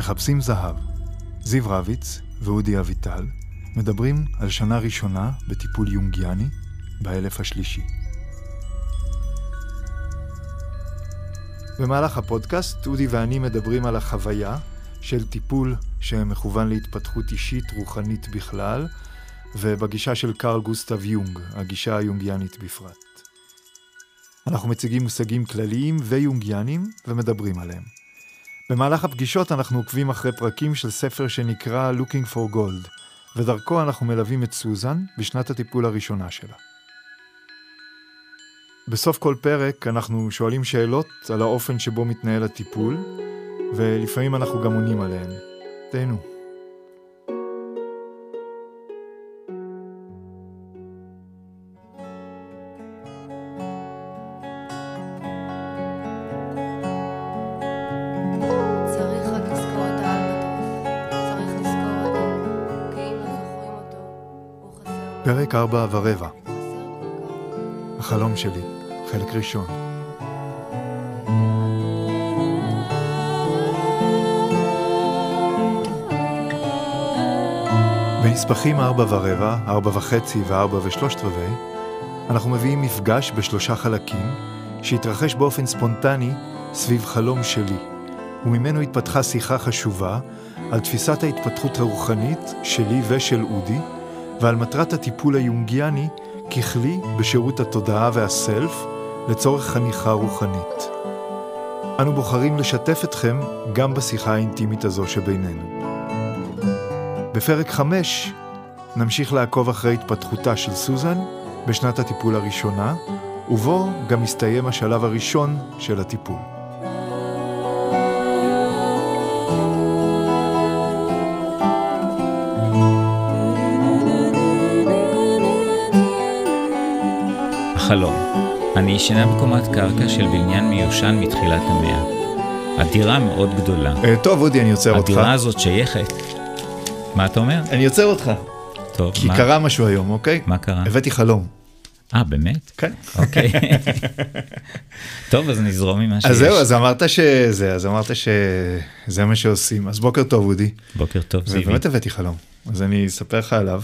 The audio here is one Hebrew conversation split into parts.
מחפשים זהב. זיו רביץ ואודי אביטל מדברים על שנה ראשונה בטיפול יונגיאני באלף השלישי. במהלך הפודקאסט אודי ואני מדברים על החוויה של טיפול שמכוון להתפתחות אישית רוחנית בכלל, ובגישה של קארל גוסטב יונג, הגישה היונגיאנית בפרט. אנחנו מציגים מושגים כלליים ויונגיאנים ומדברים עליהם. במהלך הפגישות אנחנו עוקבים אחרי פרקים של ספר שנקרא Looking for Gold, ודרכו אנחנו מלווים את סוזן בשנת הטיפול הראשונה שלה. בסוף כל פרק אנחנו שואלים שאלות על האופן שבו מתנהל הטיפול, ולפעמים אנחנו גם עונים עליהן. תהנו. פרק ארבע ורבע. החלום שלי, חלק ראשון. בנספחים ארבע ורבע, ארבע וחצי וארבע ושלושת רבעי, אנחנו מביאים מפגש בשלושה חלקים, שהתרחש באופן ספונטני סביב חלום שלי, וממנו התפתחה שיחה חשובה על תפיסת ההתפתחות הרוחנית שלי ושל אודי, ועל מטרת הטיפול היונגיאני ככלי בשירות התודעה והסלף לצורך חניכה רוחנית. אנו בוחרים לשתף אתכם גם בשיחה האינטימית הזו שבינינו. בפרק 5 נמשיך לעקוב אחרי התפתחותה של סוזן בשנת הטיפול הראשונה, ובו גם מסתיים השלב הראשון של הטיפול. החלום. אני ישנה בקומת קרקע של בניין מיושן מתחילת המאה. הדירה מאוד גדולה. אה, טוב, אודי, אני עוצר אותך. הדירה הזאת שייכת. מה אתה אומר? אני עוצר אותך. טוב, כי מה, קרה משהו היום, אוקיי? מה קרה? הבאתי חלום. אה, באמת? כן. אוקיי. טוב, אז נזרום ממה שיש. אז זהו, אז אמרת שזה, אז אמרת שזה מה שעושים. אז בוקר טוב, אודי. בוקר טוב, זיוי. ובאמת הבאתי חלום. אז אני אספר לך עליו.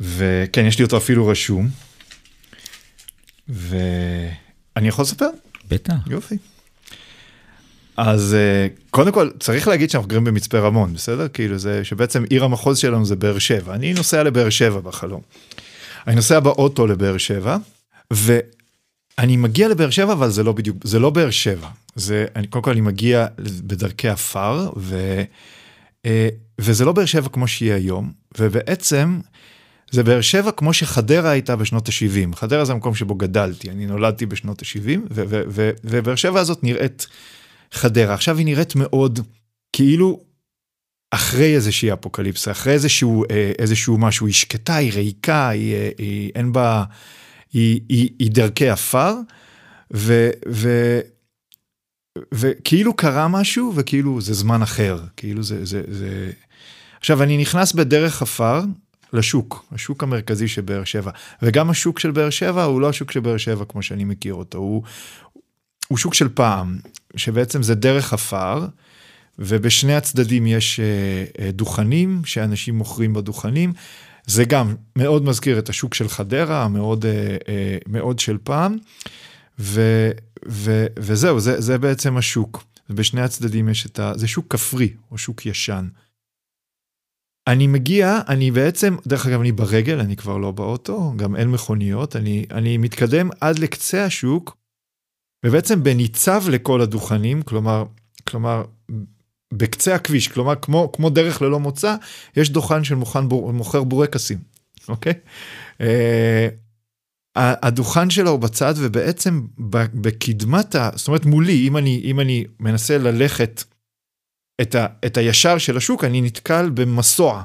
וכן, יש לי אותו אפילו רשום. ואני יכול לספר? בטח. יופי. אז אה, קודם כל צריך להגיד שאנחנו גרים במצפה רמון בסדר כאילו זה שבעצם עיר המחוז שלנו זה באר שבע אני נוסע לבאר שבע בחלום. אני נוסע באוטו לבאר שבע ואני מגיע לבאר שבע אבל זה לא בדיוק זה לא באר שבע זה אני קודם כל אני מגיע בדרכי עפר ו, אה, וזה לא באר שבע כמו שהיא היום ובעצם זה באר שבע כמו שחדרה הייתה בשנות ה-70 חדרה זה המקום שבו גדלתי אני נולדתי בשנות ה-70 ובאר שבע הזאת נראית. חדרה. עכשיו היא נראית מאוד כאילו אחרי איזושהי אפוקליפסה, אחרי איזשהו, אה, איזשהו משהו, היא שקטה, היא ריקה, היא, אה, היא, אין בה, היא, היא, היא דרכי עפר, וכאילו קרה משהו, וכאילו זה זמן אחר, כאילו זה, זה, זה... עכשיו, אני נכנס בדרך עפר לשוק, השוק המרכזי של באר שבע, וגם השוק של באר שבע הוא לא השוק של באר שבע כמו שאני מכיר אותו, הוא, הוא שוק של פעם, שבעצם זה דרך עפר, ובשני הצדדים יש אה, דוכנים, שאנשים מוכרים בדוכנים. זה גם מאוד מזכיר את השוק של חדרה, מאוד, אה, מאוד של פעם, ו, ו, וזהו, זה, זה בעצם השוק. ובשני הצדדים יש את ה... זה שוק כפרי, או שוק ישן. אני מגיע, אני בעצם, דרך אגב, אני ברגל, אני כבר לא באוטו, גם אין מכוניות, אני, אני מתקדם עד לקצה השוק, ובעצם בניצב לכל הדוכנים, כלומר, כלומר, בקצה הכביש, כלומר, כמו, כמו דרך ללא מוצא, יש דוכן של בור, מוכר בורקסים, אוקיי? Uh, הדוכן שלו הוא בצד, ובעצם בקדמת ה... זאת אומרת, מולי, אם אני, אם אני מנסה ללכת את, ה, את הישר של השוק, אני נתקל במסוע.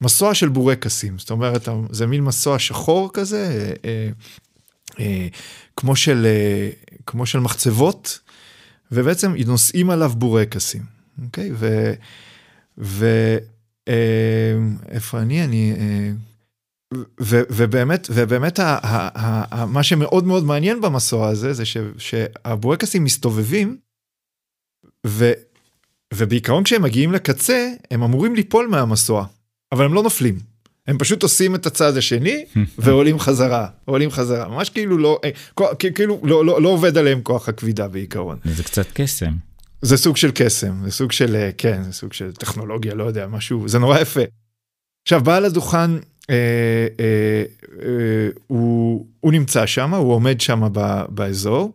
מסוע של בורקסים, זאת אומרת, זה מין מסוע שחור כזה, אה, אה, כמו של, אה, כמו של מחצבות, ובעצם נושאים עליו בורקסים, אוקיי? ו... ו אה, איפה אני? אני... אה, ו, ובאמת, ובאמת ה, ה, ה, ה, מה שמאוד מאוד מעניין במסוע הזה, זה ש, שהבורקסים מסתובבים, ו, ובעיקרון כשהם מגיעים לקצה, הם אמורים ליפול מהמסוע, אבל הם לא נופלים. הם פשוט עושים את הצד השני ועולים חזרה, עולים חזרה, ממש כאילו לא, אה, כאילו לא, לא, לא עובד עליהם כוח הכבידה בעיקרון. זה קצת קסם. זה סוג של קסם, זה סוג של, אה, כן, זה סוג של טכנולוגיה, לא יודע, משהו, זה נורא יפה. עכשיו, בעל הדוכן, אה, אה, אה, הוא, הוא נמצא שם, הוא עומד שם באזור,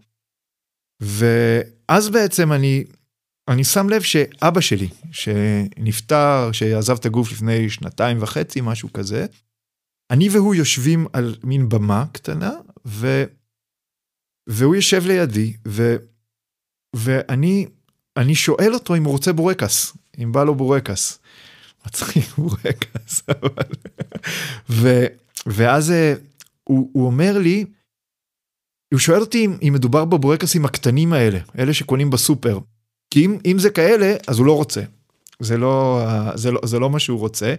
ואז בעצם אני, אני שם לב שאבא שלי, שנפטר, שעזב את הגוף לפני שנתיים וחצי, משהו כזה, אני והוא יושבים על מין במה קטנה, ו, והוא יושב לידי, ו, ואני אני שואל אותו אם הוא רוצה בורקס, אם בא לו בורקס. מצחיק בורקס, אבל... ו, ואז אה, הוא, הוא אומר לי, הוא שואל אותי אם, אם מדובר בבורקסים הקטנים האלה, אלה שקונים בסופר. כי אם, אם זה כאלה, אז הוא לא רוצה. זה לא, זה לא, זה לא מה שהוא רוצה.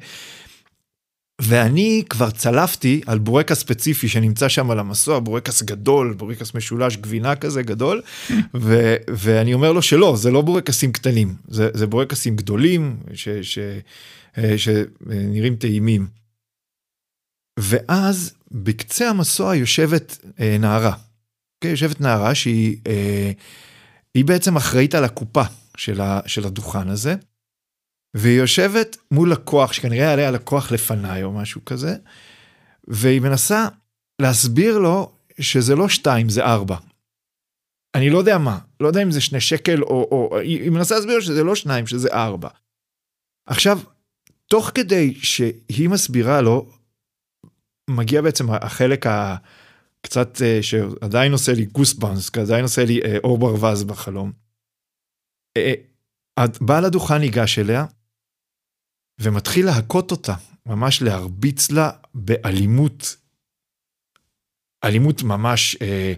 ואני כבר צלפתי על בורקס ספציפי שנמצא שם על המסוע, בורקס גדול, בורקס משולש גבינה כזה גדול, ו, ואני אומר לו שלא, זה לא בורקסים קטנים, זה, זה בורקסים גדולים ש, ש, אה, שנראים טעימים. ואז בקצה המסוע יושבת אה, נערה, okay, יושבת נערה שהיא אה, היא בעצם אחראית על הקופה של, ה, של הדוכן הזה. והיא יושבת מול לקוח שכנראה יעלה הלקוח לפניי או משהו כזה, והיא מנסה להסביר לו שזה לא שתיים זה ארבע. אני לא יודע מה, לא יודע אם זה שני שקל או, או היא מנסה להסביר לו שזה לא שניים שזה ארבע. עכשיו, תוך כדי שהיא מסבירה לו, מגיע בעצם החלק הקצת שעדיין עושה לי גוסבאנס, עדיין עושה לי אור ברווז בחלום. בעל הדוכן ניגש אליה ומתחיל להכות אותה, ממש להרביץ לה באלימות, אלימות ממש, אה,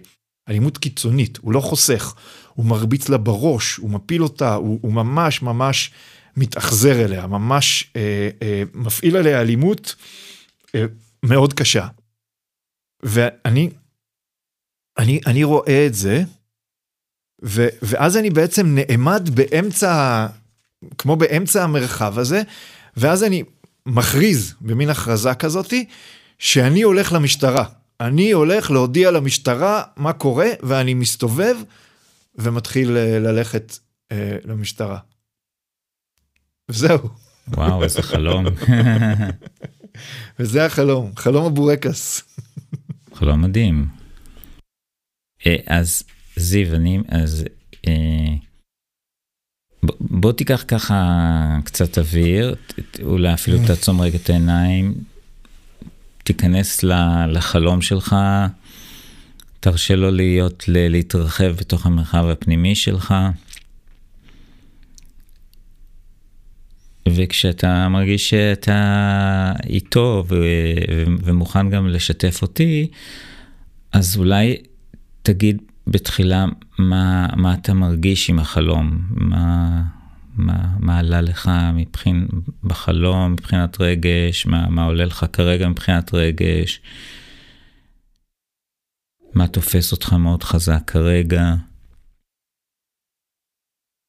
אלימות קיצונית, הוא לא חוסך, הוא מרביץ לה בראש, הוא מפיל אותה, הוא, הוא ממש ממש מתאכזר אליה, ממש אה, אה, מפעיל עליה אלימות אה, מאוד קשה. ואני אני, אני רואה את זה, ו, ואז אני בעצם נעמד באמצע, כמו באמצע המרחב הזה, ואז אני מכריז במין הכרזה כזאתי, שאני הולך למשטרה. אני הולך להודיע למשטרה מה קורה, ואני מסתובב ומתחיל ללכת אה, למשטרה. וזהו. וואו, איזה חלום. וזה החלום, חלום הבורקס. חלום מדהים. אז זיו, אני, אז אה, בוא תיקח ככה קצת אוויר, אולי אפילו תעצום רגע את העיניים, תיכנס לחלום שלך, תרשה לו להיות, להתרחב בתוך המרחב הפנימי שלך. וכשאתה מרגיש שאתה איתו ומוכן גם לשתף אותי, אז אולי תגיד בתחילה מה, מה אתה מרגיש עם החלום, מה, מה, מה עלה לך מבחין, בחלום מבחינת רגש, מה, מה עולה לך כרגע מבחינת רגש, מה תופס אותך מאוד חזק כרגע.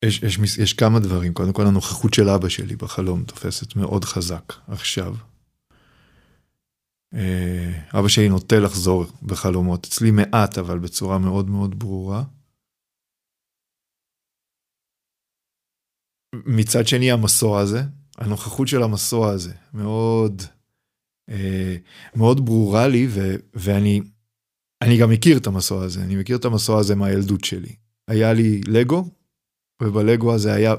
יש, יש, יש כמה דברים, קודם כל הנוכחות של אבא שלי בחלום תופסת מאוד חזק עכשיו. אבא שלי נוטה לחזור בחלומות, אצלי מעט, אבל בצורה מאוד מאוד ברורה. מצד שני, המסוע הזה, הנוכחות של המסוע הזה, מאוד, מאוד ברורה לי, ו, ואני אני גם מכיר את המסוע הזה, אני מכיר את המסוע הזה מהילדות שלי. היה לי לגו, ובלגו הזה היה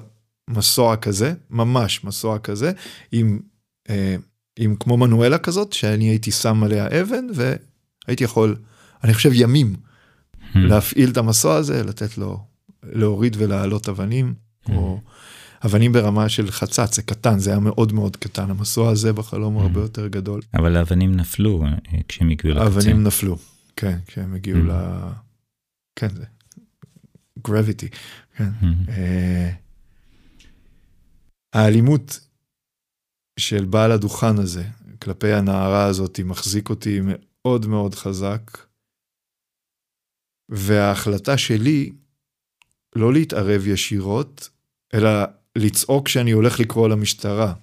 מסוע כזה, ממש מסוע כזה, עם... עם כמו מנואלה כזאת שאני הייתי שם עליה אבן והייתי יכול אני חושב ימים hmm. להפעיל את המסוע הזה לתת לו להוריד ולהעלות אבנים hmm. או אבנים ברמה של חצץ זה קטן זה היה מאוד מאוד קטן המסוע הזה בחלום הוא hmm. הרבה יותר גדול. אבל האבנים נפלו אה, כשהם הגיעו לקצה. האבנים נפלו כן כשהם הגיעו hmm. ל... כן זה gravity. כן. Hmm. אה, האלימות של בעל הדוכן הזה כלפי הנערה הזאת מחזיק אותי מאוד מאוד חזק. וההחלטה שלי לא להתערב ישירות, אלא לצעוק שאני הולך לקרוא למשטרה.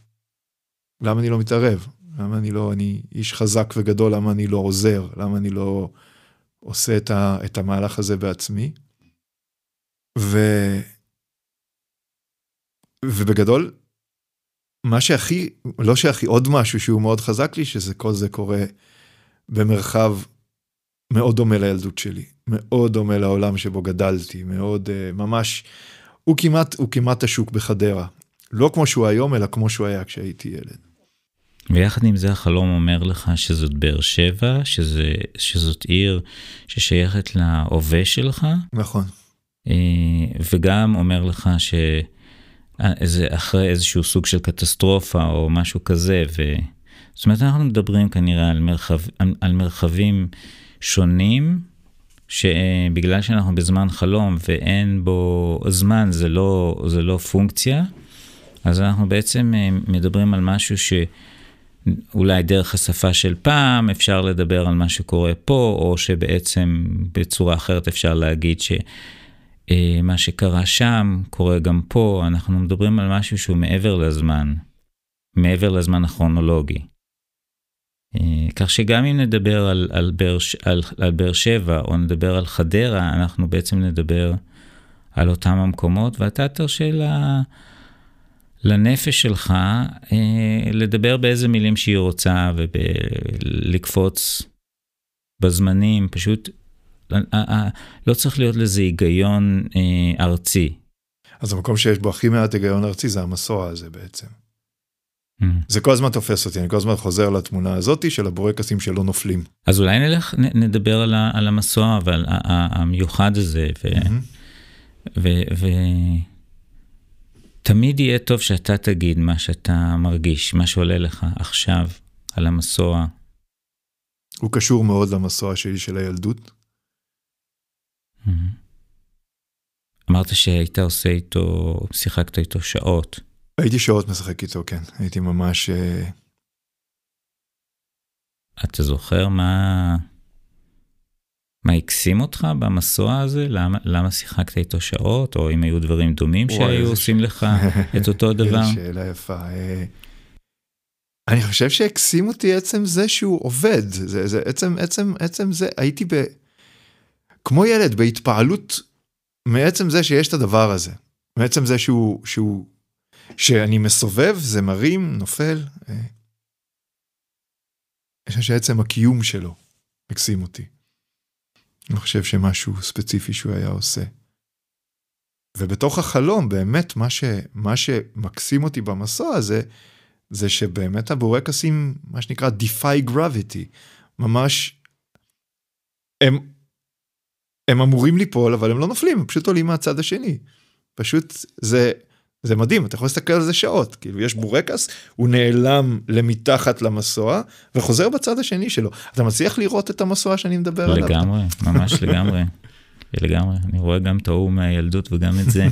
למה אני לא מתערב? למה אני לא, אני איש חזק וגדול, למה אני לא עוזר? למה אני לא עושה את, ה, את המהלך הזה בעצמי? ו... ובגדול, מה שהכי, לא שהכי, עוד משהו שהוא מאוד חזק לי, שזה כל זה קורה במרחב מאוד דומה לילדות שלי, מאוד דומה לעולם שבו גדלתי, מאוד, uh, ממש, הוא כמעט, הוא כמעט השוק בחדרה. לא כמו שהוא היום, אלא כמו שהוא היה כשהייתי ילד. ויחד עם זה החלום אומר לך שזאת באר שבע, שזה, שזאת עיר ששייכת להווה שלך. נכון. אה, וגם אומר לך ש... איזה, אחרי איזשהו סוג של קטסטרופה או משהו כזה. ו... זאת אומרת, אנחנו מדברים כנראה על, מרחב, על, מרחבים שונים, שבגלל שאנחנו בזמן חלום ואין בו זמן, זה לא, זה לא פונקציה, אז אנחנו בעצם אה, מדברים על משהו שאולי דרך השפה של פעם אפשר לדבר על מה שקורה פה, או שבעצם בצורה אחרת אפשר להגיד ש... אה, מה שקרה שם קורה גם פה, אנחנו מדברים על משהו שהוא מעבר לזמן, מעבר לזמן הכרונולוגי. אה, כך שגם אם נדבר על, על, באר, על, על באר שבע או נדבר על חדרה, אנחנו בעצם נדבר על אותם המקומות, ואתה תרשה לה, לנפש שלך אה, לדבר באיזה מילים שהיא רוצה ולקפוץ בזמנים, פשוט לא צריך להיות לזה היגיון אה, ארצי. אז המקום שיש בו הכי מעט היגיון ארצי זה המסוע הזה בעצם. Mm. זה כל הזמן תופס אותי, אני כל הזמן חוזר לתמונה הזאתי של הבורקסים שלא נופלים. אז אולי נלך, נדבר על, ה, על המסוע ועל המיוחד הזה, ו, mm-hmm. ו, ו, תמיד יהיה טוב שאתה תגיד מה שאתה מרגיש, מה שעולה לך עכשיו על המסוע. הוא קשור מאוד למסוע שלי של הילדות. אמרת שהיית עושה איתו, שיחקת איתו שעות. הייתי שעות משחק איתו, כן. הייתי ממש... אה, אתה זוכר מה... מה הקסים אותך במסוע הזה? למה, למה שיחקת איתו שעות? או אם היו דברים דומים שהיו עושים ש... לך את אותו דבר? שאלה יפה. אה, אני חושב שהקסים אותי עצם זה שהוא עובד. זה, זה עצם, עצם, עצם זה, הייתי ב... כמו ילד בהתפעלות מעצם זה שיש את הדבר הזה. מעצם זה שהוא, שהוא, שאני מסובב, זה מרים, נופל. אה. אני חושב שעצם הקיום שלו הקסים אותי. אני חושב שמשהו ספציפי שהוא היה עושה. ובתוך החלום, באמת, מה, ש, מה שמקסים אותי במסוע הזה, זה שבאמת הבורקסים, מה שנקרא defy gravity, ממש, הם הם אמורים ליפול, אבל הם לא נופלים, הם פשוט עולים מהצד השני. פשוט זה, זה מדהים, אתה יכול להסתכל על זה שעות. כאילו, יש בורקס, הוא נעלם למתחת למסוע, וחוזר בצד השני שלו. אתה מצליח לראות את המסוע שאני מדבר לגמרי, עליו? לגמרי, ממש לגמרי. לגמרי, אני רואה גם את ההוא מהילדות וגם את זה.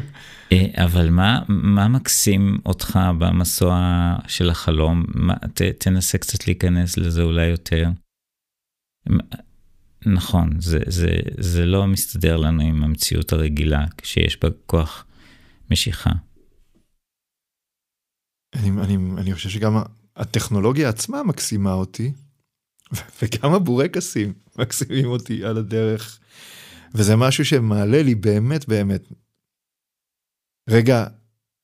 אה, אבל מה, מה מקסים אותך במסוע של החלום? מה, ת, תנסה קצת להיכנס לזה אולי יותר. נכון, זה, זה, זה לא מסתדר לנו עם המציאות הרגילה, כשיש בה כוח משיכה. אני, אני, אני חושב שגם הטכנולוגיה עצמה מקסימה אותי, וגם הבורקסים מקסימים אותי על הדרך. וזה משהו שמעלה לי באמת באמת רגע,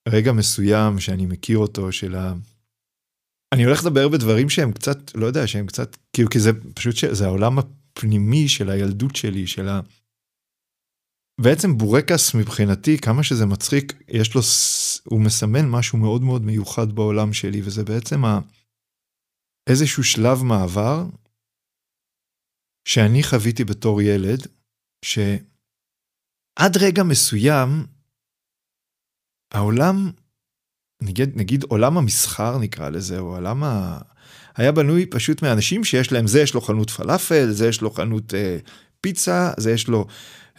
רגע מסוים שאני מכיר אותו של ה... אני הולך לדבר בדברים שהם קצת, לא יודע, שהם קצת, כאילו, כי זה פשוט, זה העולם הפנימי של הילדות שלי, של ה... בעצם בורקס מבחינתי, כמה שזה מצחיק, יש לו, הוא מסמן משהו מאוד מאוד מיוחד בעולם שלי, וזה בעצם ה... איזשהו שלב מעבר שאני חוויתי בתור ילד, שעד רגע מסוים, העולם, נגיד, נגיד עולם המסחר נקרא לזה, או עולם ה... היה בנוי פשוט מאנשים שיש להם, זה יש לו חנות פלאפל, זה יש לו חנות אה, פיצה, זה יש לו,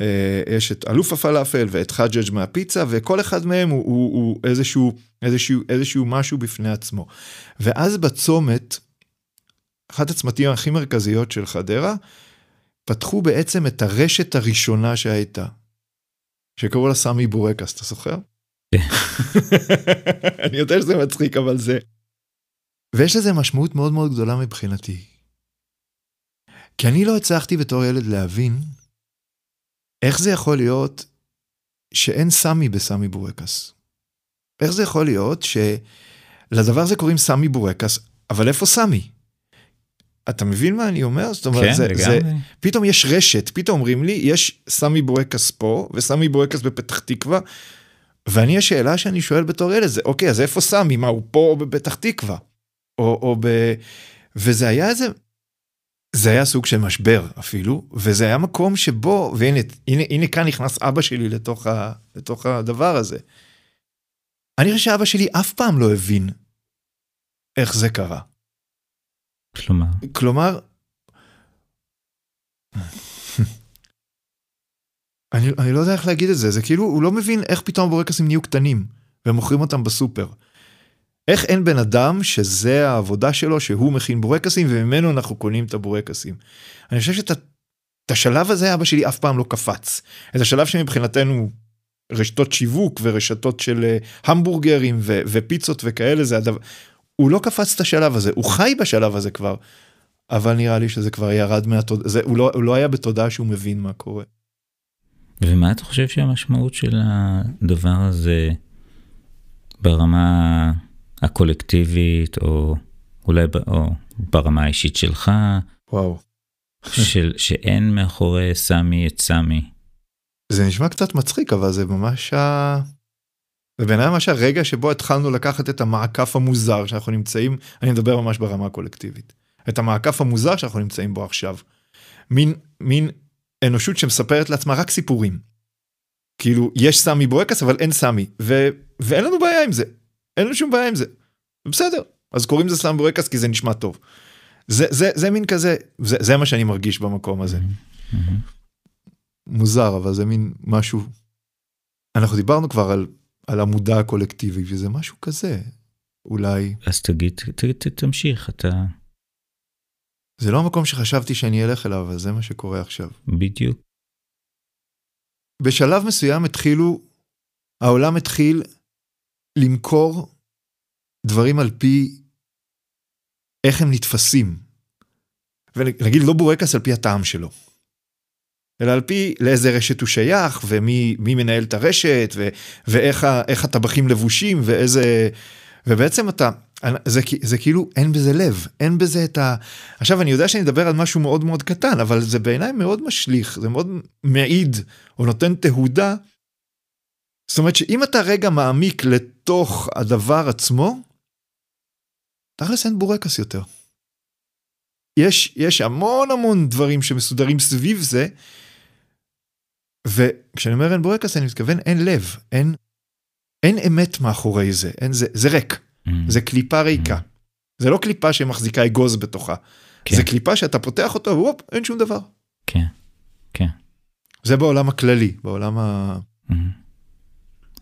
אה, יש את אלוף הפלאפל ואת חג'ג' מהפיצה, וכל אחד מהם הוא, הוא, הוא איזשהו, איזשהו, איזשהו משהו בפני עצמו. ואז בצומת, אחת הצמתים הכי מרכזיות של חדרה, פתחו בעצם את הרשת הראשונה שהייתה, שקראו לה סמי בורקס, אתה זוכר? אני יודע שזה מצחיק, אבל זה... ויש לזה משמעות מאוד מאוד גדולה מבחינתי. כי אני לא הצלחתי בתור ילד להבין איך זה יכול להיות שאין סמי בסמי בורקס. איך זה יכול להיות שלדבר הזה קוראים סמי בורקס, אבל איפה סמי? אתה מבין מה אני אומר? זאת אומרת, כן, זה, זה. פתאום יש רשת, פתאום אומרים לי, יש סמי בורקס פה וסמי בורקס בפתח תקווה, ואני השאלה שאני שואל בתור ילד זה, אוקיי, אז איפה סמי? מה, הוא פה או בפתח תקווה? או, או ב... וזה היה איזה... זה היה סוג של משבר אפילו, וזה היה מקום שבו, והנה, הנה, הנה כאן נכנס אבא שלי לתוך, ה, לתוך הדבר הזה. אני חושב שאבא שלי אף פעם לא הבין איך זה קרה. כלומר, כלומר, אני, אני לא יודע איך להגיד את זה, זה כאילו, הוא לא מבין איך פתאום הבורקסים נהיו קטנים, ומוכרים אותם בסופר. איך אין בן אדם שזה העבודה שלו, שהוא מכין בורקסים, וממנו אנחנו קונים את הבורקסים. אני חושב שאת את השלב הזה אבא שלי אף פעם לא קפץ. את השלב שמבחינתנו רשתות שיווק ורשתות של אה, המבורגרים ו- ופיצות וכאלה, זה הדבר... הוא לא קפץ את השלב הזה, הוא חי בשלב הזה כבר, אבל נראה לי שזה כבר ירד מהתודעה, הוא, לא, הוא לא היה בתודעה שהוא מבין מה קורה. ומה אתה חושב שהמשמעות של הדבר הזה ברמה הקולקטיבית, או אולי ב, או ברמה האישית שלך, וואו. של, שאין מאחורי סמי את סמי? זה נשמע קצת מצחיק, אבל זה ממש ה... זה בעיניי ממש הרגע שבו התחלנו לקחת את המעקף המוזר שאנחנו נמצאים, אני מדבר ממש ברמה הקולקטיבית, את המעקף המוזר שאנחנו נמצאים בו עכשיו. מין, מין אנושות שמספרת לעצמה רק סיפורים. כאילו, יש סמי בורקס, אבל אין סמי, ו... ואין לנו בעיה עם זה. אין לנו שום בעיה עם זה. בסדר, אז קוראים לזה סמי בורקס כי זה נשמע טוב. זה, זה, זה מין כזה, זה, זה מה שאני מרגיש במקום הזה. מוזר, אבל זה מין משהו... אנחנו דיברנו כבר על, על המודע הקולקטיבי, וזה משהו כזה, אולי. אז תגיד, ת, ת, תמשיך, אתה זה לא המקום שחשבתי שאני אלך אליו, אבל זה מה שקורה עכשיו. בדיוק. בשלב מסוים התחילו, העולם התחיל למכור דברים על פי איך הם נתפסים. ונגיד לא בורקס על פי הטעם שלו. אלא על פי לאיזה רשת הוא שייך, ומי מי מנהל את הרשת, ו, ואיך הטבחים לבושים, ואיזה... ובעצם אתה, זה, זה כאילו אין בזה לב, אין בזה את ה... עכשיו אני יודע שאני אדבר על משהו מאוד מאוד קטן, אבל זה בעיניי מאוד משליך, זה מאוד מעיד, או נותן תהודה. זאת אומרת שאם אתה רגע מעמיק לתוך הדבר עצמו, תכלס אין בורקס יותר. יש, יש המון המון דברים שמסודרים סביב זה, וכשאני אומר אין בורקס אני מתכוון אין לב, אין, אין אמת מאחורי זה, אין זה, זה ריק, Mm. זה קליפה ריקה. זה לא קליפה שמחזיקה אגוז בתוכה, כן. זה קליפה שאתה פותח אותו והופ, אין שום דבר. כן, כן. זה בעולם הכללי, בעולם ה... Mhm.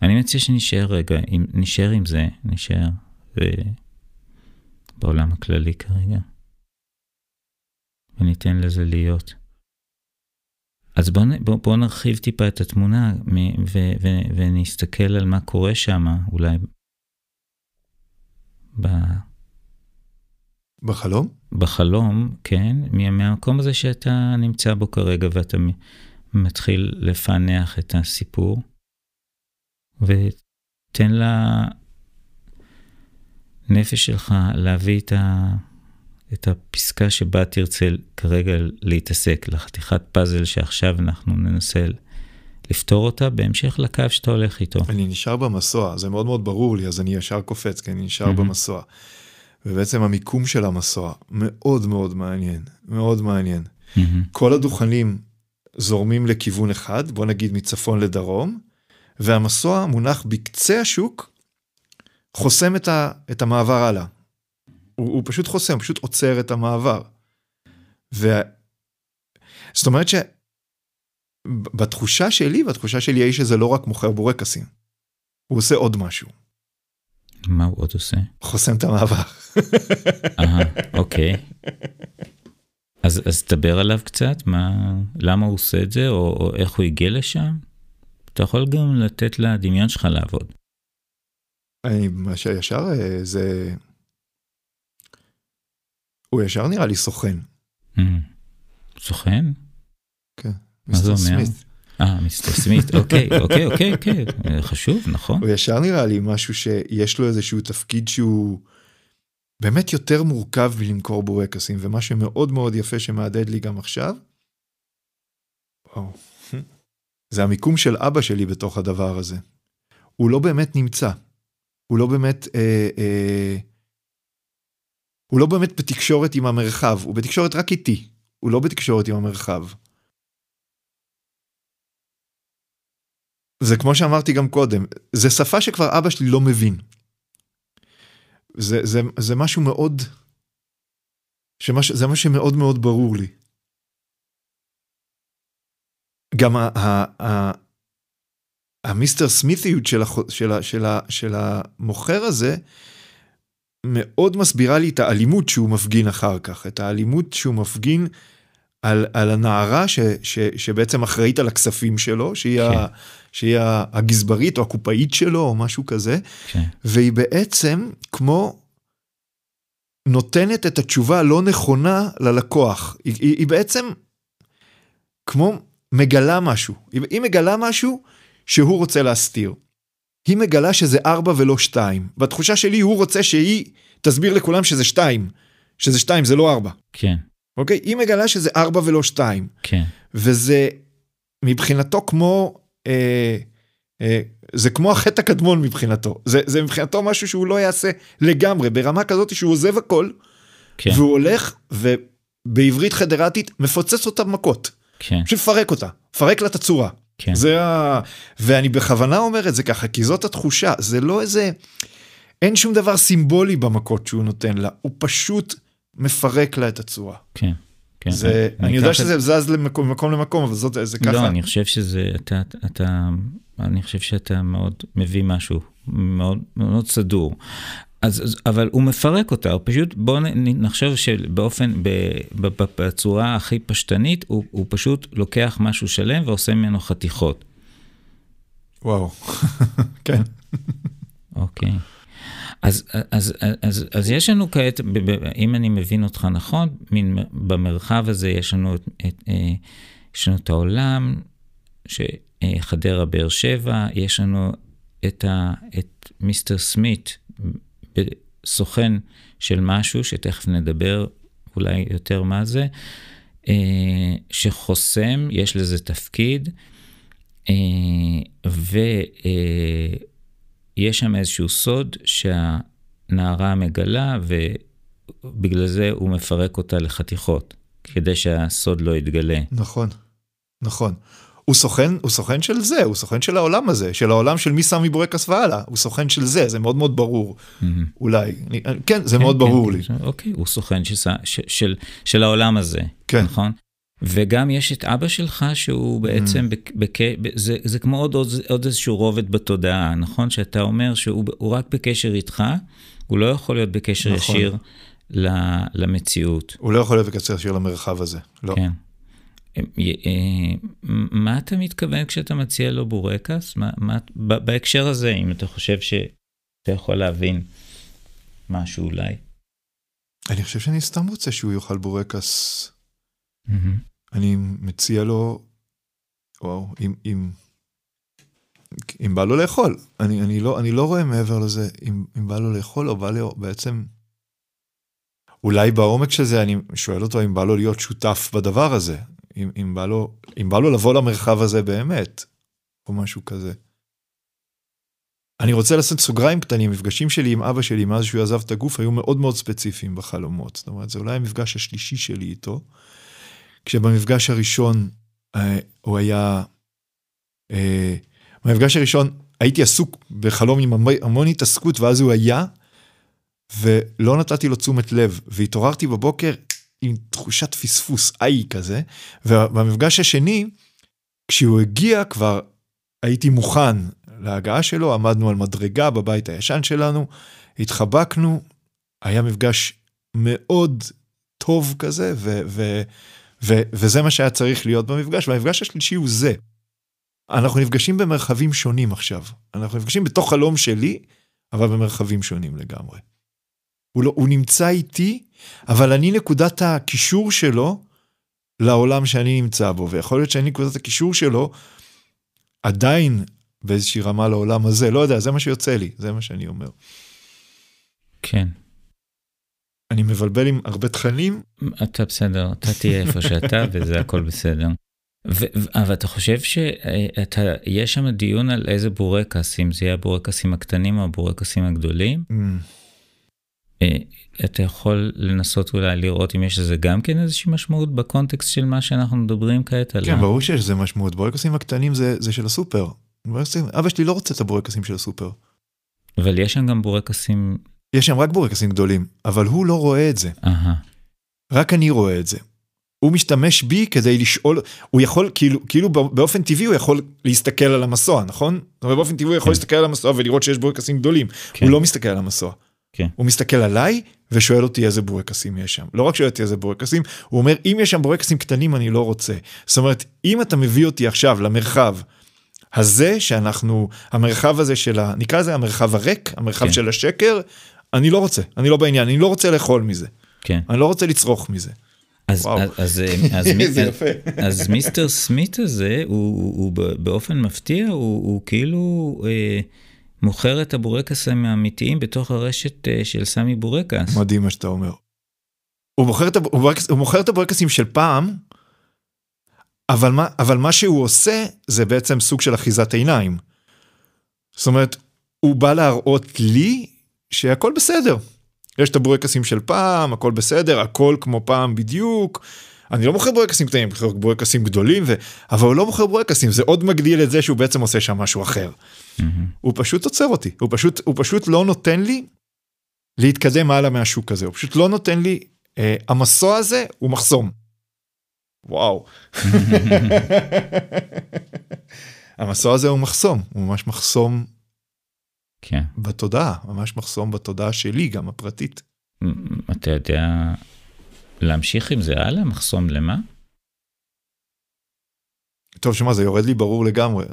אני מציע שנשאר רגע, אם, נשאר עם זה, נשאר ו... בעולם הכללי כרגע. וניתן לזה להיות. אז בואו בוא, בוא נרחיב טיפה את התמונה מ- ו- ו- ונסתכל על מה קורה שם, אולי ב- בחלום? בחלום, כן, מה- מהמקום הזה שאתה נמצא בו כרגע ואתה מתחיל לפענח את הסיפור, ותן לנפש שלך להביא את, ה... את הפסקה שבה תרצה כרגע להתעסק, לחתיכת פאזל שעכשיו אנחנו ננסה לפתור אותה בהמשך לקו שאתה הולך איתו. אני נשאר במסוע, זה מאוד מאוד ברור לי, אז אני ישר קופץ, כי אני נשאר מהמם. במסוע. ובעצם המיקום של המסוע מאוד מאוד מעניין, מאוד מעניין. מהמם. כל הדוכנים זורמים לכיוון אחד, בוא נגיד מצפון לדרום, והמסוע מונח בקצה השוק, חוסם את, ה, את המעבר הלאה. הוא, הוא פשוט חוסם, הוא פשוט עוצר את המעבר. ו... זאת אומרת שבתחושה שלי, בתחושה שלי האיש הזה לא רק מוכר בורקסים, הוא עושה עוד משהו, מה הוא עוד עושה? חוסם את המעבר. אהה, אוקיי. אז, אז תדבר עליו קצת, מה, למה הוא עושה את זה, או, או איך הוא הגיע לשם? אתה יכול גם לתת לדמיון שלך לעבוד. אני, מה שישר אה, זה... הוא ישר נראה לי סוכן. Mm. סוכן? כן. מה זה אומר? אה, מיסטר סמית, אוקיי, אוקיי, אוקיי, אוקיי, חשוב, נכון? הוא ישר נראה לי משהו שיש לו איזשהו תפקיד שהוא באמת יותר מורכב מלמכור בורקסים, ומה שמאוד מאוד יפה שמהדהד לי גם עכשיו, וואו, זה המיקום של אבא שלי בתוך הדבר הזה. הוא לא באמת נמצא. הוא לא באמת, אה, אה, הוא לא באמת בתקשורת עם המרחב, הוא בתקשורת רק איתי, הוא לא בתקשורת עם המרחב. זה כמו שאמרתי גם קודם, זה שפה שכבר אבא שלי לא מבין. זה, זה, זה משהו מאוד, שמש, זה משהו שמאוד מאוד ברור לי. גם ה- ה- ה- המיסטר סמית'יות של, הח- של, ה- של, ה- של המוכר הזה, מאוד מסבירה לי את האלימות שהוא מפגין אחר כך, את האלימות שהוא מפגין על, על הנערה ש, ש, שבעצם אחראית על הכספים שלו, שהיא, כן. ה, שהיא הגזברית או הקופאית שלו או משהו כזה, כן, והיא בעצם כמו נותנת את התשובה הלא נכונה ללקוח. היא, היא, היא בעצם כמו מגלה משהו. היא, מגלה משהו שהוא רוצה להסתיר. היא מגלה שזה ארבע ולא שתיים. בתחושה שלי הוא רוצה שהיא תסביר לכולם שזה שתיים. שזה שתיים, זה לא ארבע. כן, אוקיי? היא מגלה שזה ארבע ולא שתיים. כן, וזה מבחינתו כמו, אה, אה, זה כמו החטא הקדמון מבחינתו. זה, זה מבחינתו משהו שהוא לא יעשה לגמרי, ברמה כזאת שהוא עוזב הכל, כן, והוא הולך ובעברית חדרתית מפוצץ אותה במכות. כן, פשוט מפרק אותה, מפרק לה את הצורה. כן, זה ה... ואני בכוונה אומר את זה ככה, כי זאת התחושה, זה לא איזה... אין שום דבר סימבולי במכות שהוא נותן לה, הוא פשוט מפרק לה את הצורה. כן. כן. זה, אני אקח יודע שזה זז למקום ממקום למקום, אבל זאת, זה ככה. לא, אני חושב שזה, אתה, אתה, אני חושב שאתה מאוד מביא משהו מאוד, מאוד סדור. אז, אז, אבל הוא מפרק אותה, הוא פשוט, בואו נחשוב שבאופן, בצורה הכי פשטנית, הוא, הוא פשוט לוקח משהו שלם ועושה ממנו חתיכות. וואו, כן. אוקיי. אז, אז, אז, אז יש לנו כעת, אם אני מבין אותך נכון, מין, במרחב הזה יש לנו את, את, אה, יש לנו את העולם, שחדרה באר שבע, יש לנו את, ה, את מיסטר סמית, סוכן של משהו, שתכף נדבר אולי יותר מה זה, אה, שחוסם, יש לזה תפקיד, אה, ו... אה, יש שם איזשהו סוד שהנערה מגלה, ובגלל זה הוא מפרק אותה לחתיכות, כדי שהסוד לא יתגלה. נכון, נכון. הוא סוכן, הוא סוכן של זה, הוא סוכן של העולם הזה, של העולם של מי סמי בורקס והלאה, הוא סוכן של זה, זה מאוד מאוד ברור, מהמם. אולי. אני, כן, זה כן, מאוד כן, ברור כן, לי. אוקיי, הוא סוכן של, של, של, של העולם הזה, כן. נכון? וגם יש את אבא שלך שהוא בעצם, Mm. בק, בק, זה, זה כמו עוד, עוד, עוד איזשהו רובד בתודעה, נכון? שאתה אומר שהוא הוא רק בקשר איתך, הוא לא יכול להיות בקשר נכון. ישיר ל, למציאות. הוא לא יכול להיות בקצר של המרחב הזה, לא. כן. אה, אה, מה אתה מתכוון כשאתה מציע לו בורקס? מה, מה, ב- בהקשר הזה, אם אתה חושב שאתה יכול להבין משהו אולי. אני חושב שאני סתם רוצה שהוא יאכל בורקס. מהמם. אני מציע לו, וואו, אם, אם, אם בא לו לאכול. אני, אני, לא, אני לא רואה מעבר לזה, אם, אם בא לו לאכול או בא לו בעצם... אולי בעומק של זה אני שואל אותו אם בא לו להיות שותף בדבר הזה, אם, אם, בא, לו, אם בא לו לבוא למרחב הזה באמת, או משהו כזה. אני רוצה לעשות סוגריים קטנים, מפגשים שלי עם אבא שלי מאז שהוא עזב את הגוף היו מאוד מאוד ספציפיים בחלומות. זאת אומרת, זה אולי המפגש השלישי שלי איתו. כשבמפגש הראשון אה, הוא היה, אה, במפגש הראשון הייתי עסוק בחלום עם המון, המון התעסקות ואז הוא היה, ולא נתתי לו תשומת לב, והתעוררתי בבוקר עם תחושת פספוס איי כזה, ובמפגש השני, כשהוא הגיע כבר הייתי מוכן להגעה שלו, עמדנו על מדרגה בבית הישן שלנו, התחבקנו, היה מפגש מאוד טוב כזה, ו- ו- ו- וזה מה שהיה צריך להיות במפגש, והמפגש השלישי הוא זה. אנחנו נפגשים במרחבים שונים עכשיו. אנחנו נפגשים בתוך חלום שלי, אבל במרחבים שונים לגמרי. הוא, לא, הוא נמצא איתי, אבל אני נקודת הקישור שלו לעולם שאני נמצא בו, ויכול להיות שאני נקודת הקישור שלו עדיין באיזושהי רמה לעולם הזה, לא יודע, זה מה שיוצא לי, זה מה שאני אומר. כן. אני מבלבל עם הרבה תכנים. אתה בסדר, אתה תהיה איפה שאתה וזה הכל בסדר. ו- אבל אתה חושב שיש שם דיון על איזה בורקס, אם זה יהיה הבורקסים הקטנים או הבורקסים הגדולים? Mm. אה, אתה יכול לנסות אולי לראות אם יש לזה גם כן איזושהי משמעות בקונטקסט של מה שאנחנו מדברים כעת עליו. כן, ברור שיש לזה משמעות. בורקסים הקטנים זה, זה של הסופר. בורקסים, אבא שלי לא רוצה את הבורקסים של הסופר. אבל יש שם גם בורקסים... יש שם רק בורקסים גדולים, אבל הוא לא רואה את זה. אהה, רק אני רואה את זה. הוא משתמש בי כדי לשאול, הוא יכול, כאילו, כאילו באופן טבעי הוא יכול להסתכל על המסוע, נכון? אומרת, באופן טבעי הוא יכול כן. להסתכל על המסוע ולראות שיש בורקסים גדולים. כן. הוא לא מסתכל על המסוע. כן. הוא מסתכל עליי ושואל אותי איזה בורקסים יש שם. לא רק שואל אותי איזה בורקסים, הוא אומר, אם יש שם בורקסים קטנים אני לא רוצה. זאת אומרת, אם אתה מביא אותי עכשיו למרחב הזה, שאנחנו, המרחב הזה של ה... נקרא לזה המרחב הריק, המרחב כן. של השקר, אני לא רוצה, אני לא בעניין, אני לא רוצה לאכול מזה. כן. אני לא רוצה לצרוך מזה. אז. אז, אז, אז, זה יפה. אז מיסטר סמית הזה, הוא, הוא, הוא באופן מפתיע, הוא, הוא כאילו אה, מוכר את הבורקסים האמיתיים בתוך הרשת אה, של סמי בורקס. מדהים מה שאתה אומר. הוא מוכר את, הב- הוא בורקס- הוא מוכר את הבורקסים של פעם, אבל מה, אבל מה שהוא עושה זה בעצם סוג של אחיזת עיניים. זאת אומרת, הוא בא להראות לי שהכל בסדר. יש את הבורקסים של פעם, הכל בסדר, הכל כמו פעם בדיוק. אני לא מוכר בורקסים קטנים, אני מוכר בורקסים גדולים, ו... אבל הוא לא מוכר בורקסים, זה עוד מגדיל את זה שהוא בעצם עושה שם משהו אחר. מהמם. הוא פשוט עוצר אותי, הוא פשוט, הוא פשוט לא נותן לי להתקדם הלאה מהשוק הזה, הוא פשוט לא נותן לי, אה, המסוע הזה הוא מחסום. וואו. המסוע הזה הוא מחסום, הוא ממש מחסום כן. בתודעה, ממש מחסום בתודעה שלי, גם הפרטית. אתה יודע להמשיך עם זה הלאה? מחסום למה? טוב, שמע, זה יורד לי ברור לגמרי.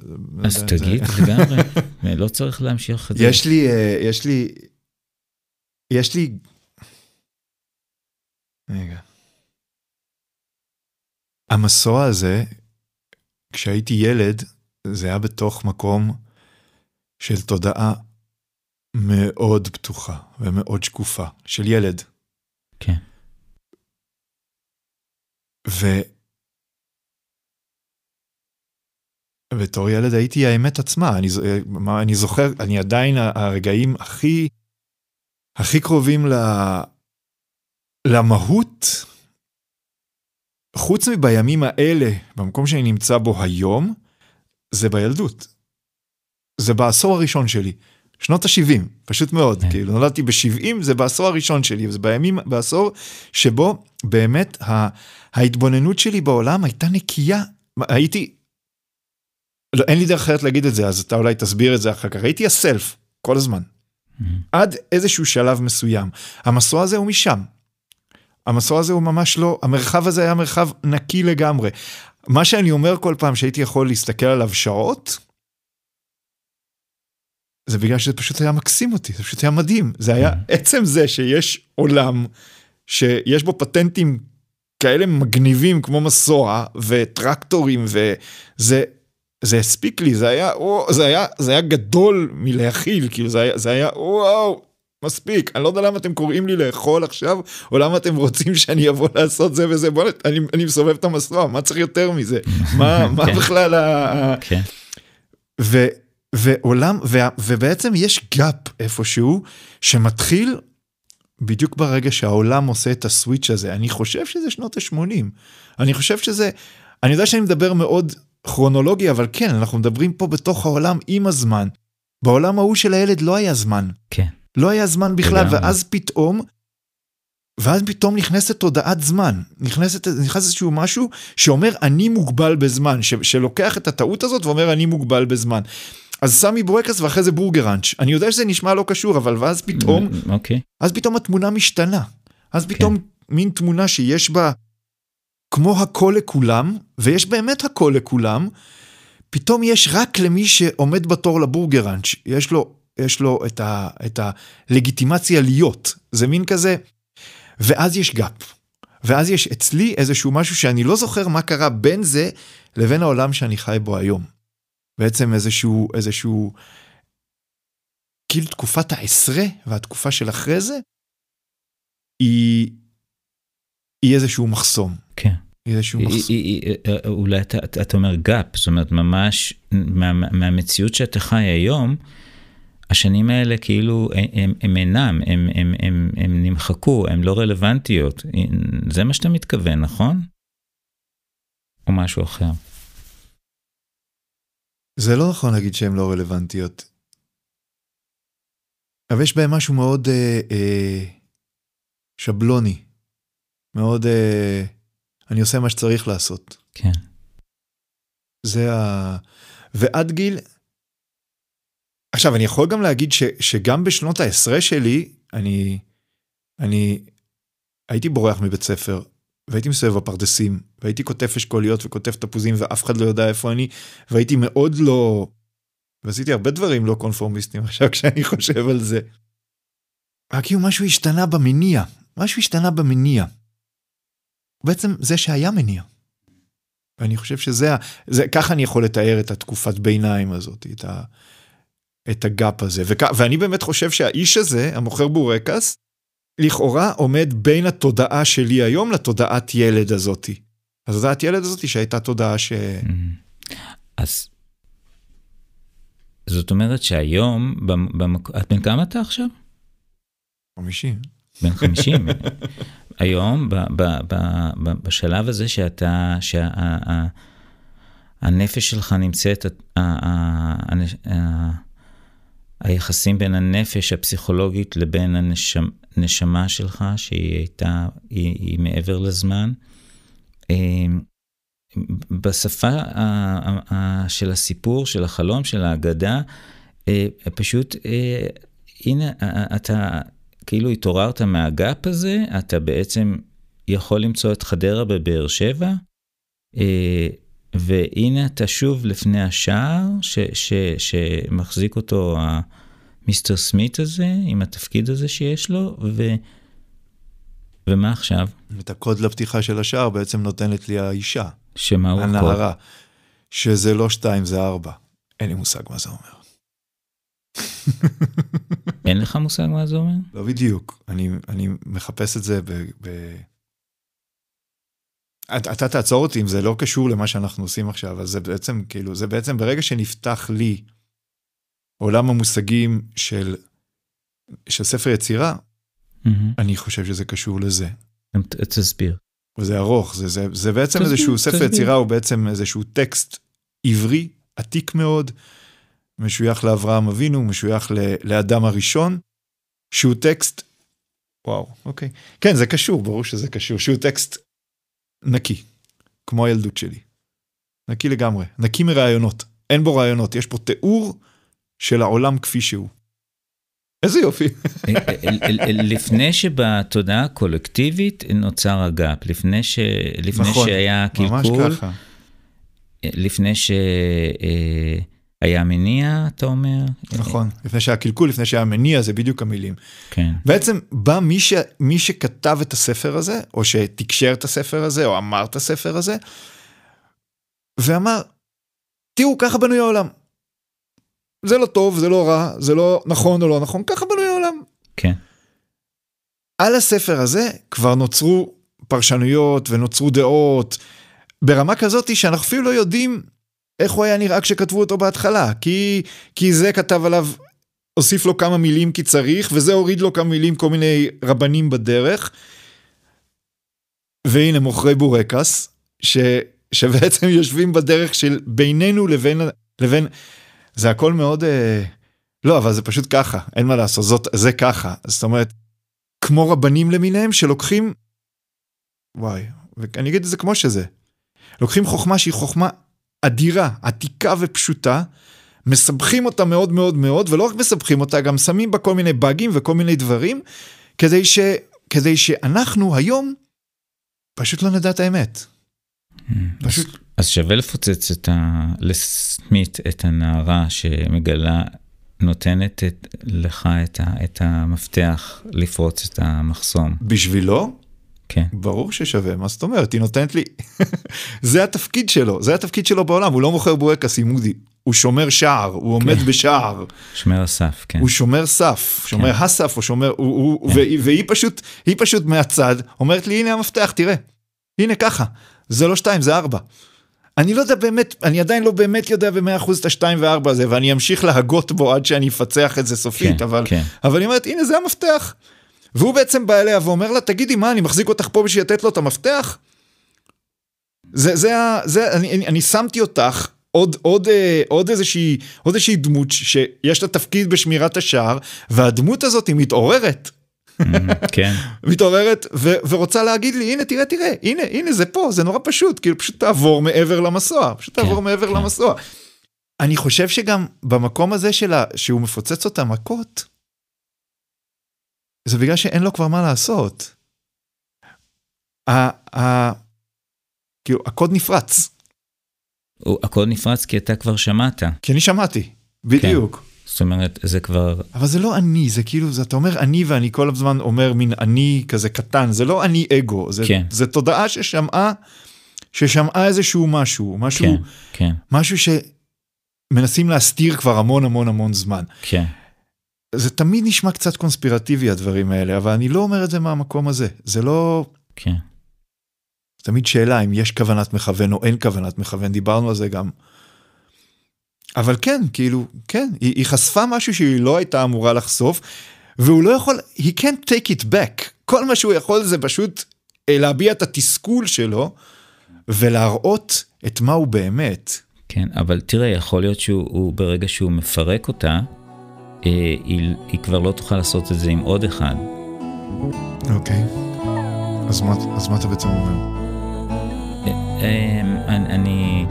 אז תגיד לגמרי, לא צריך להמשיך את זה. יש לי, אה, יש לי, יש לי, רגע. המסוע הזה, כשהייתי ילד, זה היה בתוך מקום של תודעה מאוד פתוחה ומאוד שקופה, של ילד. כן. ו... בתור ילד הייתי האמת עצמה, אני, ז- מה, אני זוכר, אני עדיין הרגעים הכי, הכי קרובים ל, למהות, חוץ מבימים האלה, במקום שאני נמצא בו היום, זה בילדות. זה בעשור הראשון שלי, שנות ה-70, פשוט מאוד, כן. כאילו נולדתי ב-70, זה בעשור הראשון שלי, זה בימים, בעשור שבו באמת ה, ההתבוננות שלי בעולם הייתה נקייה, הייתי, לא, אין לי דרך אחרת להגיד את זה, אז אתה אולי תסביר את זה אחר כך, הייתי הסלף כל הזמן, מהמם. עד איזשהו שלב מסוים. המסוע הזה הוא משם. המסוע הזה הוא ממש לא, המרחב הזה היה מרחב נקי לגמרי. מה שאני אומר כל פעם שהייתי יכול להסתכל עליו שעות, זה בגלל שזה פשוט היה מקסים אותי, זה פשוט היה מדהים. זה היה Mhm. עצם זה שיש עולם שיש בו פטנטים כאלה מגניבים כמו מסוע וטרקטורים וזה זה הספיק לי זה היה או, זה היה זה היה גדול מלהכיל כאילו זה היה זה היה וואו מספיק אני לא יודע למה אתם קוראים לי לאכול עכשיו או למה אתם רוצים שאני אבוא לעשות זה וזה בוא אני, אני מסובב את המסוע מה צריך יותר מזה מה מה כן. בכלל ה... ה- כן. ו, ועולם, ו, ובעצם יש gap איפשהו שמתחיל בדיוק ברגע שהעולם עושה את הסוויץ' הזה. אני חושב שזה שנות ה-80. אני חושב שזה, אני יודע שאני מדבר מאוד כרונולוגי, אבל כן, אנחנו מדברים פה בתוך העולם עם הזמן. בעולם ההוא של הילד לא היה זמן. כן. לא היה זמן בכלל. ואז פתאום, ואז פתאום נכנסת תודעת זמן, נכנסת, נכנס איזשהו משהו שאומר אני מוגבל בזמן, ש, שלוקח את הטעות הזאת ואומר אני מוגבל בזמן. אז סמי בורקס ואחרי זה בורגראנץ', אני יודע שזה נשמע לא קשור, אבל ואז פתאום, אוקיי. אז פתאום התמונה משתנה. אז פתאום מין תמונה שיש בה כמו הכל לכולם, ויש באמת הכל לכולם, פתאום יש רק למי שעומד בתור לבורגראנץ', יש לו יש לו את, ה, את הלגיטימציה להיות, זה מין כזה, ואז יש gap. ואז יש אצלי איזשהו משהו שאני לא זוכר מה קרה בין זה לבין העולם שאני חי בו היום. בעצם איזשהו, איזשהו, כאילו תקופת העשרה והתקופה של אחרי זה, היא, היא איזשהו מחסום. כן. איזשהו. היא- היא- אה, אולי אתה, אתה- אומר גאפ, זאת אומרת ממש מה, מהמציאות שאתה חי היום, השנים האלה כאילו הם, הם, אינם, הם, הם, הם, הם נמחקו, הם לא רלוונטיות. זה מה שאתה מתכוון, נכון? או משהו אחר. זה לא נכון להגיד שהן לא רלוונטיות. אבל יש בהם משהו מאוד אה, אה, שבלוני. מאוד, אה, אני עושה מה שצריך לעשות. כן. זה ה... ועד גיל... עכשיו, אני יכול גם להגיד ש, שגם בשנות העשרה שלי, אני, אני הייתי בורח מבית ספר, והייתי מסתובב בפרדסים, והייתי כותב אשכוליות וכותב תפוזים, ואף אחד לא יודע איפה אני, והייתי מאוד לא... ועשיתי הרבה דברים לא קונפורמיסטים עכשיו כשאני חושב על זה. רק כאילו משהו השתנה במניע, משהו השתנה במניע. בעצם זה שהיה מניע. ואני חושב שזה, זה, ככה אני יכול לתאר את התקופת ביניים הזאת, את, ה, את הגאפ הזה. וכ, ואני באמת חושב שהאיש הזה, המוכר בורקס, לכאורה עומד בין התודעה שלי היום לתודעת ילד הזאתי. התודעת ילד הזאתי שהייתה תודעה ש... אז זאת אומרת שהיום, במ- במק... את בן כמה אתה עכשיו? 50. בן 50. היום, ב, ב, ב, ב, בשלב הזה שאתה, שהנפש שלך נמצאת, ה, ה, ה, ה, היחסים בין הנפש הפסיכולוגית לבין הנשמה, הנשמה שלך, שהיא הייתה, היא, היא מעבר לזמן. אה, בשפה ה- ה- ה- של הסיפור, של החלום, של האגדה, אה, פשוט, אה, הנה, אתה כאילו התעוררת מהגאפ הזה, אתה בעצם יכול למצוא את חדרה בבאר שבע, אה, והנה אתה שוב לפני השער, ש, ש, שמחזיק אותו המיסטר סמית הזה, עם התפקיד הזה שיש לו, ו, ומה עכשיו? את הקוד לפתיחה של השער בעצם נותנת לי האישה, שמה הוא הקוד? הנערה, שזה לא שתיים זה ארבע. אין לי מושג מה זה אומר. אין לך מושג מה זה אומר? לא בדיוק, אני, אני מחפש את זה ב... ב... אתה, אתה תעצור אותי אם זה לא קשור למה שאנחנו עושים עכשיו, אז זה בעצם, כאילו, זה בעצם ברגע שנפתח לי עולם המושגים של, של ספר יצירה, מהמם. אני חושב שזה קשור לזה. תסביר. וזה ארוך, זה, זה, זה בעצם תסביר, איזשהו ספר תסביר. יצירה, הוא בעצם איזשהו טקסט עברי, עתיק מאוד, משוייך לאברהם אבינו, משוייך לאדם הראשון, שהוא טקסט, וואו, אוקיי. כן, זה קשור, ברור שזה קשור, שהוא טקסט נקי, כמו הילדות שלי. נקי לגמרי, נקי מרעיונות. אין בו רעיונות, יש פה תיאור של העולם כפי שהוא. איזה יופי. לפני שבתודעה הקולקטיבית נוצר הגאפ, לפני, ש... לפני נכון, שהיה קלקול. לפני שהיה מניע, אתה אומר? נכון, לפני שהיה קלקול, לפני שהיה מניע, זה בדיוק המילים. כן. בעצם בא מי, ש... מי שכתב את הספר הזה, או שתקשר את הספר הזה, או אמר את הספר הזה, ואמר, תראו, ככה בנוי העולם. זה לא טוב, זה לא רע, זה לא נכון או לא נכון, ככה בנוי העולם. כן. על הספר הזה כבר נוצרו פרשנויות ונוצרו דעות, ברמה כזאת שאנחנו אפילו לא יודעים איך הוא היה נראה כשכתבו אותו בהתחלה, כי, כי זה כתב עליו, הוסיף לו כמה מילים כי צריך, וזה הוריד לו כמה מילים כל מיני רבנים בדרך. והנה מוכרי בורקס, ש, שבעצם יושבים בדרך של בינינו לבין, לבין, זה הכל מאוד, אה, לא, אבל זה פשוט ככה, אין מה לעשות, זאת, זה ככה. זאת אומרת, כמו רבנים למיניהם שלוקחים, וואי, ואני אגיד את זה כמו שזה, לוקחים חוכמה שהיא חוכמה אדירה, עתיקה ופשוטה, מסבכים אותה מאוד מאוד מאוד, ולא רק מסבכים אותה, גם שמים בה כל מיני באגים וכל מיני דברים, כדי, ש, כדי שאנחנו היום פשוט לא נדע את האמת. פשוט, אז שווה לפוצץ את ה... לסמית את הנערה שמגלה נותנת את, לך את, ה, את המפתח לפרוץ את המחסום. בשבילו, כן, ברור ששווה, מה זאת אומרת? היא נותנת לי... זה התפקיד שלו, זה התפקיד שלו בעולם, הוא לא מוכר בורקס עם אודי, הוא שומר שער, הוא עומד בשער, שומר הסף, כן. הוא שומר סף, שומר הסף, הוא שומר, הוא, הוא, והיא, והיא פשוט, היא פשוט מהצד אומרת לי, הנה המפתח, תראה, הנה ככה, זה לא שתיים, זה ארבע. אני לא יודע באמת, אני עדיין לא באמת יודע במאה אחוז את השתיים וארבע הזה, ואני אמשיך להגות בו עד שאני אפצח את זה סופית, כן, אבל, כן. אבל היא אומרת, הנה זה המפתח. והוא בעצם בא אליה ואומר לה, תגידי מה, אני מחזיק אותך פה בשביל לתת לו את המפתח? זה, זה, זה, אני, אני, אני שמתי אותך עוד, עוד, אה, עוד איזושהי, עוד איזושהי דמות שיש לה תפקיד בשמירת השער, והדמות הזאת היא מתעוררת. כן, מתעוררת ו- ורוצה להגיד לי הנה תראה תראה הנה הנה זה פה זה נורא פשוט כאילו פשוט תעבור מעבר למסוע פשוט תעבור מעבר כן. למסוע. אני חושב שגם במקום הזה שלה שהוא מפוצץ אותה מכות. זה בגלל שאין לו כבר מה לעשות. ה- ה- כאילו הקוד נפרץ הכל נפרץ כי אתה כבר שמעת. כי אני שמעתי בדיוק. זאת אומרת, זה כבר, אבל זה לא אני, זה כאילו, זה, אתה אומר אני ואני כל הזמן אומר מין אני כזה קטן, זה לא אני אגו, זה, כן. זה תודעה ששמעה, ששמעה איזשהו משהו, משהו, כן, כן, משהו שמנסים להסתיר כבר המון המון המון זמן. כן, זה תמיד נשמע קצת קונספירטיבי הדברים האלה, אבל אני לא אומר את זה מהמקום הזה, זה לא, כן, תמיד שאלה אם יש כוונת מכוון או אין כוונת מכוון, דיברנו על זה גם. אבל כן, כאילו, כן, היא, היא חשפה משהו שהיא לא הייתה אמורה לחשוף, והוא לא יכול, he can't take it back. כל מה שהוא יכול זה פשוט אה, להביע את התסכול שלו, ולהראות את מה הוא באמת. כן, אבל תראה, יכול להיות שהוא הוא, ברגע שהוא מפרק אותה, היא, היא כבר לא תוכל לעשות את זה עם עוד אחד. אוקיי. אז מה, אז מה אתה בעצם אומר? אה, אני, אני,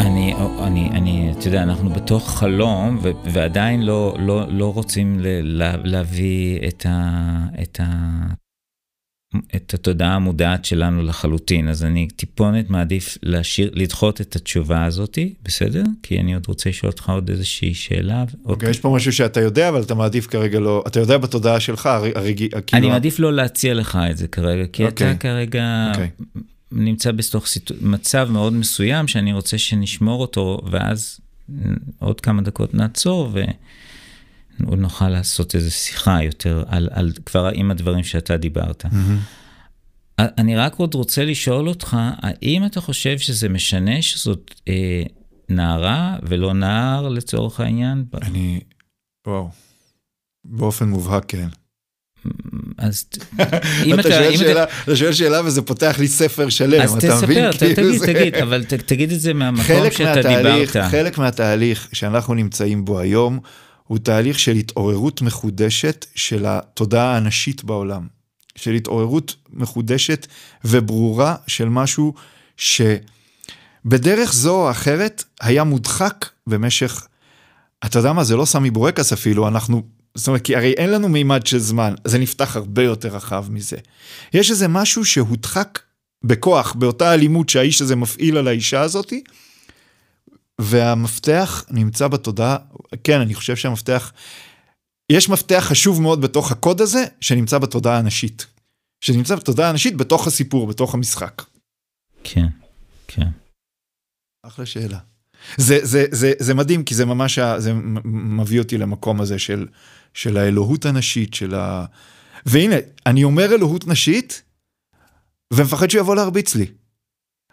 אני, אני, אני, אתה יודע, אנחנו בתוך חלום, ו, ועדיין לא, לא, לא רוצים ל, לה, להביא את, ה, את, ה, את התודעה המודעת שלנו לחלוטין, אז אני טיפונת מעדיף להשאיר, לדחות את התשובה הזאתי, בסדר? כי אני עוד רוצה לשאול אותך עוד איזושהי שאלה. אוקיי, יש פה משהו שאתה יודע, אבל אתה מעדיף כרגע לא, אתה יודע בתודעה שלך, הר- הרגיע, כאילו... אני מעדיף לא להציע לך את זה כרגע, כי אוקיי. אתה כרגע אוקיי. נמצא בתוך סיטו... מצב מאוד מסוים שאני רוצה שנשמור אותו, ואז עוד כמה דקות נעצור ונוכל לעשות איזו שיחה יותר על, על כבר עם הדברים שאתה דיברת. מהמם. אני רק עוד רוצה לשאול אותך, האם אתה חושב שזה משנה שזאת אה, נערה ולא נער לצורך העניין? אני, וואו, באופן מובהק כן. אז אם אתה אתה... שואל שאלה, אתה שואל שאלה וזה פותח לי ספר שלם, אז אתה מבין? תספר, ת- כאילו תגיד, זה- תגיד, אבל ת- תגיד את זה מהמקום שאתה מהתהליך, דיברת. חלק מהתהליך שאנחנו נמצאים בו היום, הוא תהליך של התעוררות מחודשת של התודעה הנשית בעולם. של התעוררות מחודשת וברורה של משהו שבדרך זו או אחרת היה מודחק במשך, אתה יודע מה, זה לא סמי בורקס אפילו, אנחנו, זאת אומרת, כי הרי אין לנו מימד של זמן, זה נפתח הרבה יותר רחב מזה. יש איזה משהו שהודחק בכוח, באותה אלימות שהאיש הזה מפעיל על האישה הזאתי, והמפתח נמצא בתודעה, כן, אני חושב שהמפתח, יש מפתח חשוב מאוד בתוך הקוד הזה, שנמצא בתודעה הנשית. שנמצא בתודעה הנשית בתוך הסיפור, בתוך המשחק. כן, כן. אחלה שאלה. זה, זה, זה, זה מדהים, כי זה ממש, זה מביא אותי למקום הזה של, של האלוהות הנשית, של ה... והנה, אני אומר אלוהות נשית, ומפחד שהוא יבוא להרביץ לי.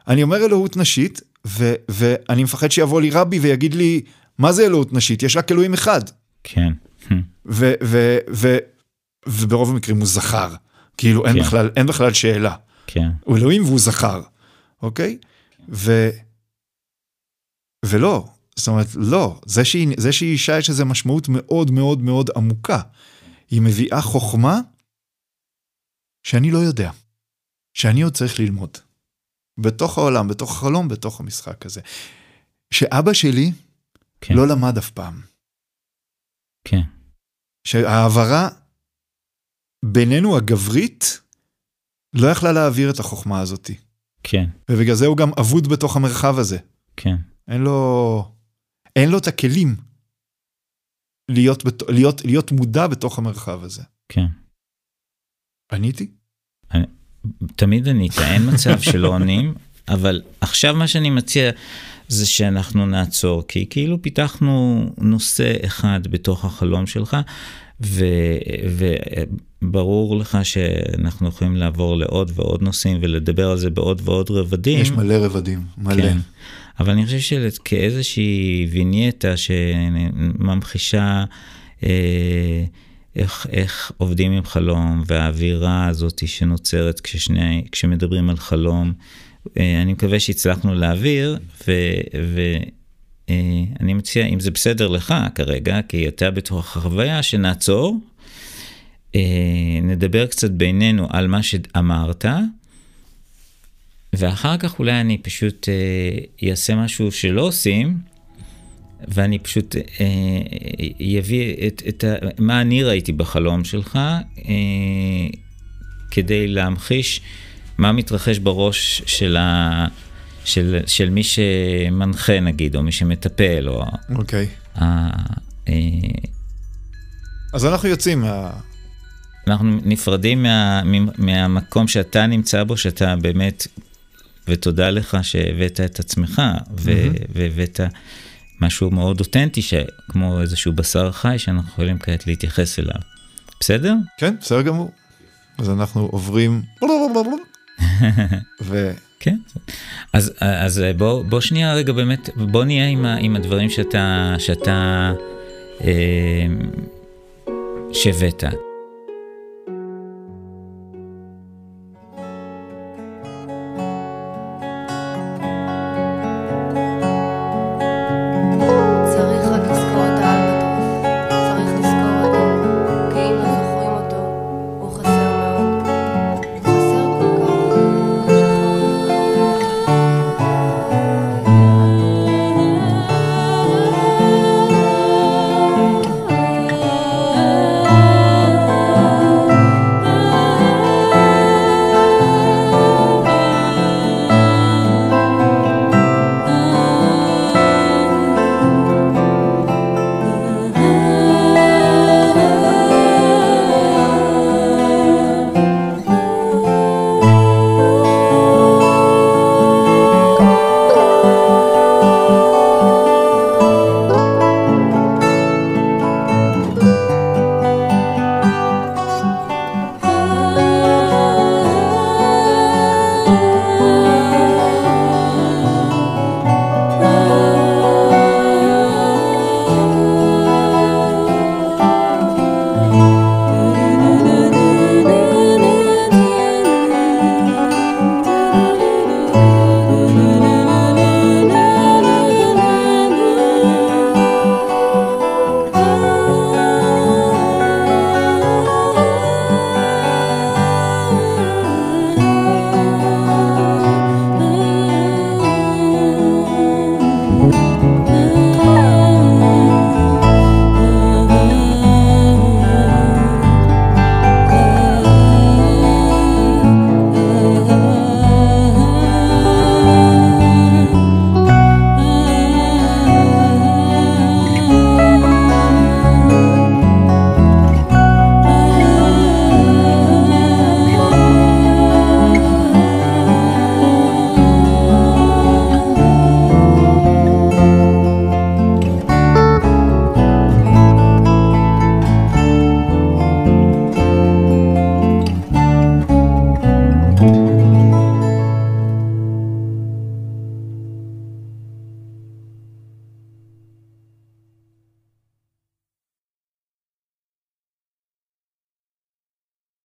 אני אומר אלוהות נשית, ו, ואני מפחד שיבוא לי רבי ויגיד לי, מה זה אלוהות נשית? יש רק אלוהים אחד. כן. ו, ו, ו, וברוב המקרים הוא זכר. כאילו, אין, כן. בכלל, אין בכלל שאלה. כן, הוא אלוהים והוא זכר, אוקיי? ו... ולא, זאת אומרת, לא, זה שהיא, זה שהיא אישה יש לזה משמעות מאוד מאוד מאוד עמוקה. היא מביאה חוכמה שאני לא יודע, שאני עוד צריך ללמוד. בתוך העולם, בתוך החלום, בתוך המשחק הזה. שאבא שלי כן. לא למד אף פעם. כן, שההעברה בינינו הגברית לא יכלה להעביר את החוכמה הזאתי. כן, ובגלל זה הוא גם אבוד בתוך המרחב הזה. כן, אין לו, אין לו את הכלים להיות, בת- להיות, להיות מודע בתוך המרחב הזה. כן. עניתי? תמיד ענית, אין מצב שלא עונים, אבל עכשיו מה שאני מציע זה שאנחנו נעצור, כי כאילו פיתחנו נושא אחד בתוך החלום שלך, ו, וברור לך שאנחנו יכולים לעבור לעוד ועוד נושאים ולדבר על זה בעוד ועוד רבדים. יש מלא רבדים, מלא. כן. אבל אני חושב שכאיזושהי וינייטה שממחישה אה, איך, איך עובדים עם חלום והאווירה הזאת שנוצרת כששני, כשמדברים על חלום, אה, אני מקווה שהצלחנו להעביר, ואני אה, מציע, אם זה בסדר לך כרגע, כי אתה בתוך החוויה, שנעצור, אה, נדבר קצת בינינו על מה שאמרת. ואחר כך אולי אני פשוט אעשה משהו שלא עושים, ואני פשוט אביא את, את ה, מה אני ראיתי בחלום שלך, כדי להמחיש מה מתרחש בראש של, ה, של, של מי שמנחה נגיד, או מי שמטפל, או... אוקיי. ה, אה, אז אנחנו יוצאים מה... אנחנו נפרדים מה, מהמקום שאתה נמצא בו, שאתה באמת, ותודה לך שהבאת את עצמך, mm-hmm. והבאת משהו מאוד אותנטי, כמו איזשהו בשר חי שאנחנו יכולים כעת להתייחס אליו. בסדר? כן, בסדר גמור. אז אנחנו עוברים... ו... כן, אז, אז בוא, בוא שנייה רגע באמת, בוא נהיה עם, ה, עם הדברים שאתה, שאתה, אה, שהבאת.